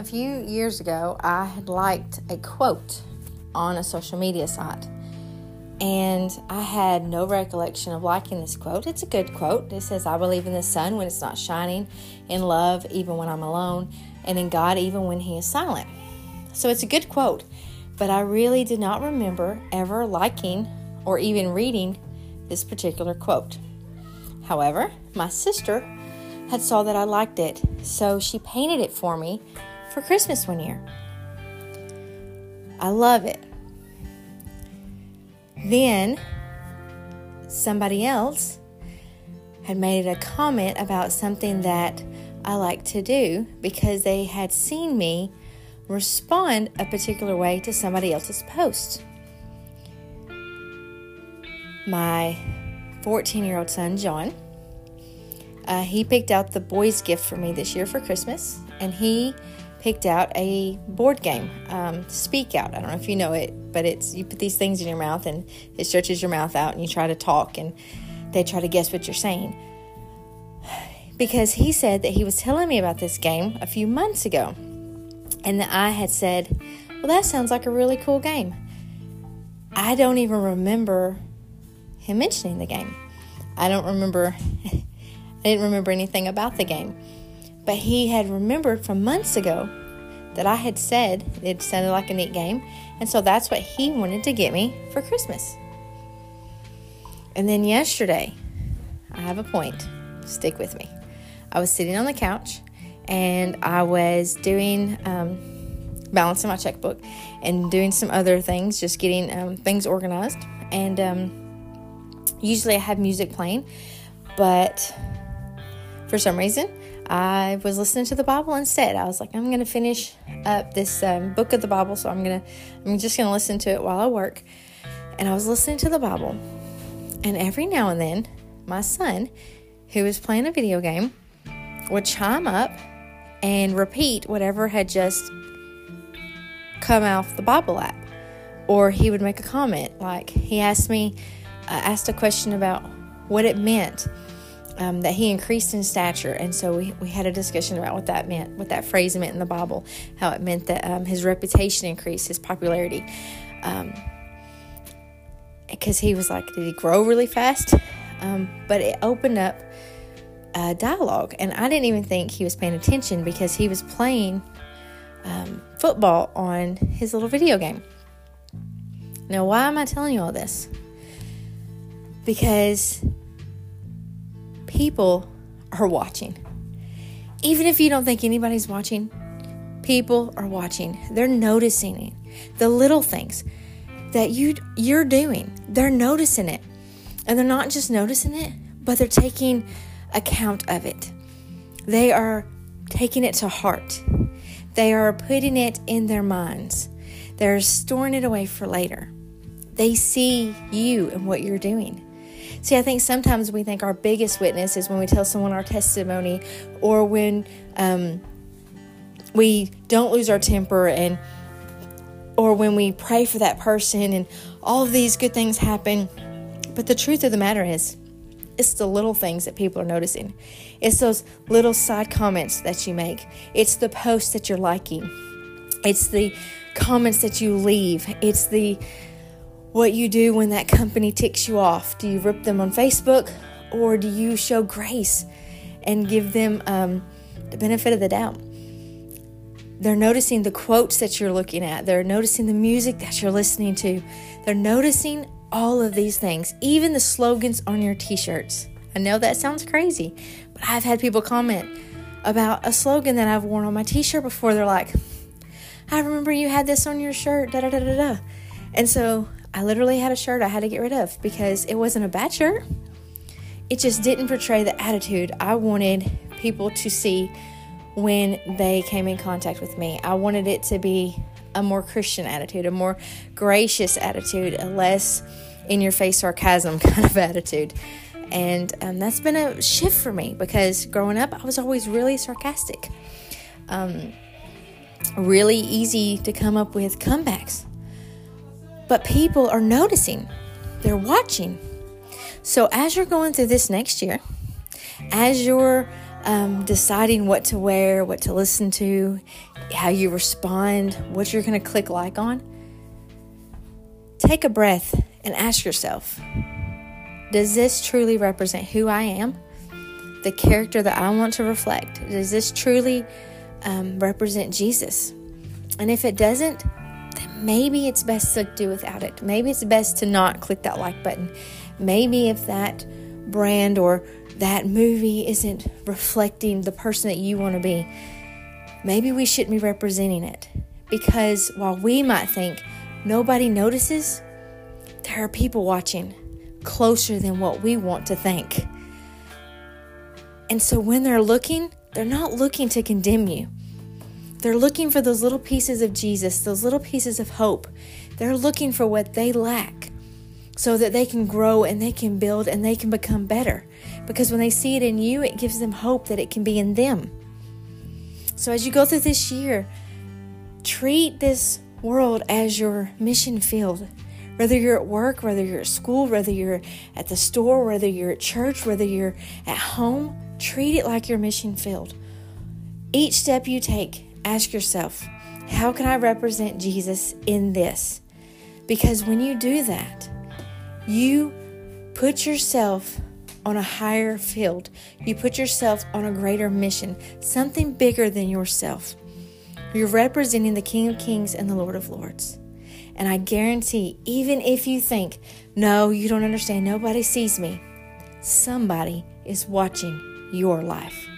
A few years ago, I had liked a quote on a social media site, and I had no recollection of liking this quote. It's a good quote. It says, I believe in the sun when it's not shining, in love even when I'm alone, and in God even when He is silent. So it's a good quote, but I really did not remember ever liking or even reading this particular quote. However, my sister had saw that I liked it, so she painted it for me for Christmas one year. I love it. Then somebody else had made a comment about something that I like to do because they had seen me respond a particular way to somebody else's post. My 14 year old son, John, uh, he picked out the boys' gift for me this year for Christmas, and he picked out a board game, um, Speak Out. I don't know if you know it, but it's you put these things in your mouth and it stretches your mouth out and you try to talk and they try to guess what you're saying. Because he said that he was telling me about this game a few months ago, and that I had said, Well, that sounds like a really cool game. I don't even remember him mentioning the game. I don't remember, I didn't remember anything about the game. But he had remembered from months ago that I had said it sounded like a neat game, and so that's what he wanted to get me for Christmas. And then yesterday, I have a point. Stick with me. I was sitting on the couch and I was doing um, balancing my checkbook and doing some other things, just getting um, things organized. And um, usually I have music playing, but for some reason I was listening to the Bible instead. I was like, I'm going to finish up this um, book of the Bible, so I'm to, I'm just going to listen to it while I work. And I was listening to the Bible, and every now and then, my son, who was playing a video game, would chime up and repeat whatever had just come off the Bible app, or he would make a comment. Like he asked me, uh, asked a question about what it meant um, that he increased in stature. And so we, we had a discussion about what that meant, what that phrase meant in the Bible, how it meant that um, his reputation increased, his popularity. Because um, he was like, did he grow really fast? Um, but it opened up a dialogue. And I didn't even think he was paying attention because he was playing um, football on his little video game. Now, why am I telling you all this? Because people are watching. Even if you don't think anybody's watching, people are watching. They're noticing it. The little things that you you're doing, they're noticing it. And they're not just noticing it, but they're taking account of it. They are taking it to heart. They are putting it in their minds. They're storing it away for later. They see you and what you're doing. See, I think sometimes we think our biggest witness is when we tell someone our testimony or when um, we don't lose our temper and or when we pray for that person and all of these good things happen. But the truth of the matter is, it's the little things that people are noticing. It's those little side comments that you make. It's the posts that you're liking. It's the comments that you leave. It's the what you do when that company ticks you off. Do you rip them on Facebook or do you show grace and give them um, the benefit of the doubt? They're noticing the quotes that you're looking at, they're noticing the music that you're listening to, they're noticing all of these things, even the slogans on your t shirts. I know that sounds crazy, but I've had people comment about a slogan that I've worn on my t shirt before. They're like, I remember you had this on your shirt, da da da da da. And so I literally had a shirt I had to get rid of because it wasn't a bad shirt. It just didn't portray the attitude I wanted people to see when they came in contact with me. I wanted it to be a more Christian attitude, a more gracious attitude, a less in your face sarcasm kind of attitude. And um, that's been a shift for me because growing up, I was always really sarcastic. Um, really easy to come up with comebacks. But people are noticing, they're watching. So as you're going through this next year, as you're um, deciding what to wear, what to listen to, how you respond, what you're going to click like on, take a breath and ask yourself Does this truly represent who I am? The character that I want to reflect? Does this truly um, represent Jesus? And if it doesn't, then maybe it's best to do without it. Maybe it's best to not click that like button. Maybe if that brand or that movie isn't reflecting the person that you want to be, maybe we shouldn't be representing it. Because while we might think nobody notices, there are people watching closer than what we want to think. And so when they're looking, they're not looking to condemn you. They're looking for those little pieces of Jesus, those little pieces of hope. They're looking for what they lack so that they can grow and they can build and they can become better. Because when they see it in you, it gives them hope that it can be in them. So as you go through this year, treat this world as your mission field. Whether you're at work, whether you're at school, whether you're at the store, whether you're at church, whether you're at home, treat it like your mission field. Each step you take, ask yourself, how can I represent Jesus in this? Because when you do that, you put yourself on a higher field. You put yourself on a greater mission, something bigger than yourself. You're representing the King of Kings and the Lord of Lords. And I guarantee, even if you think, no, you don't understand, nobody sees me, somebody is watching your life.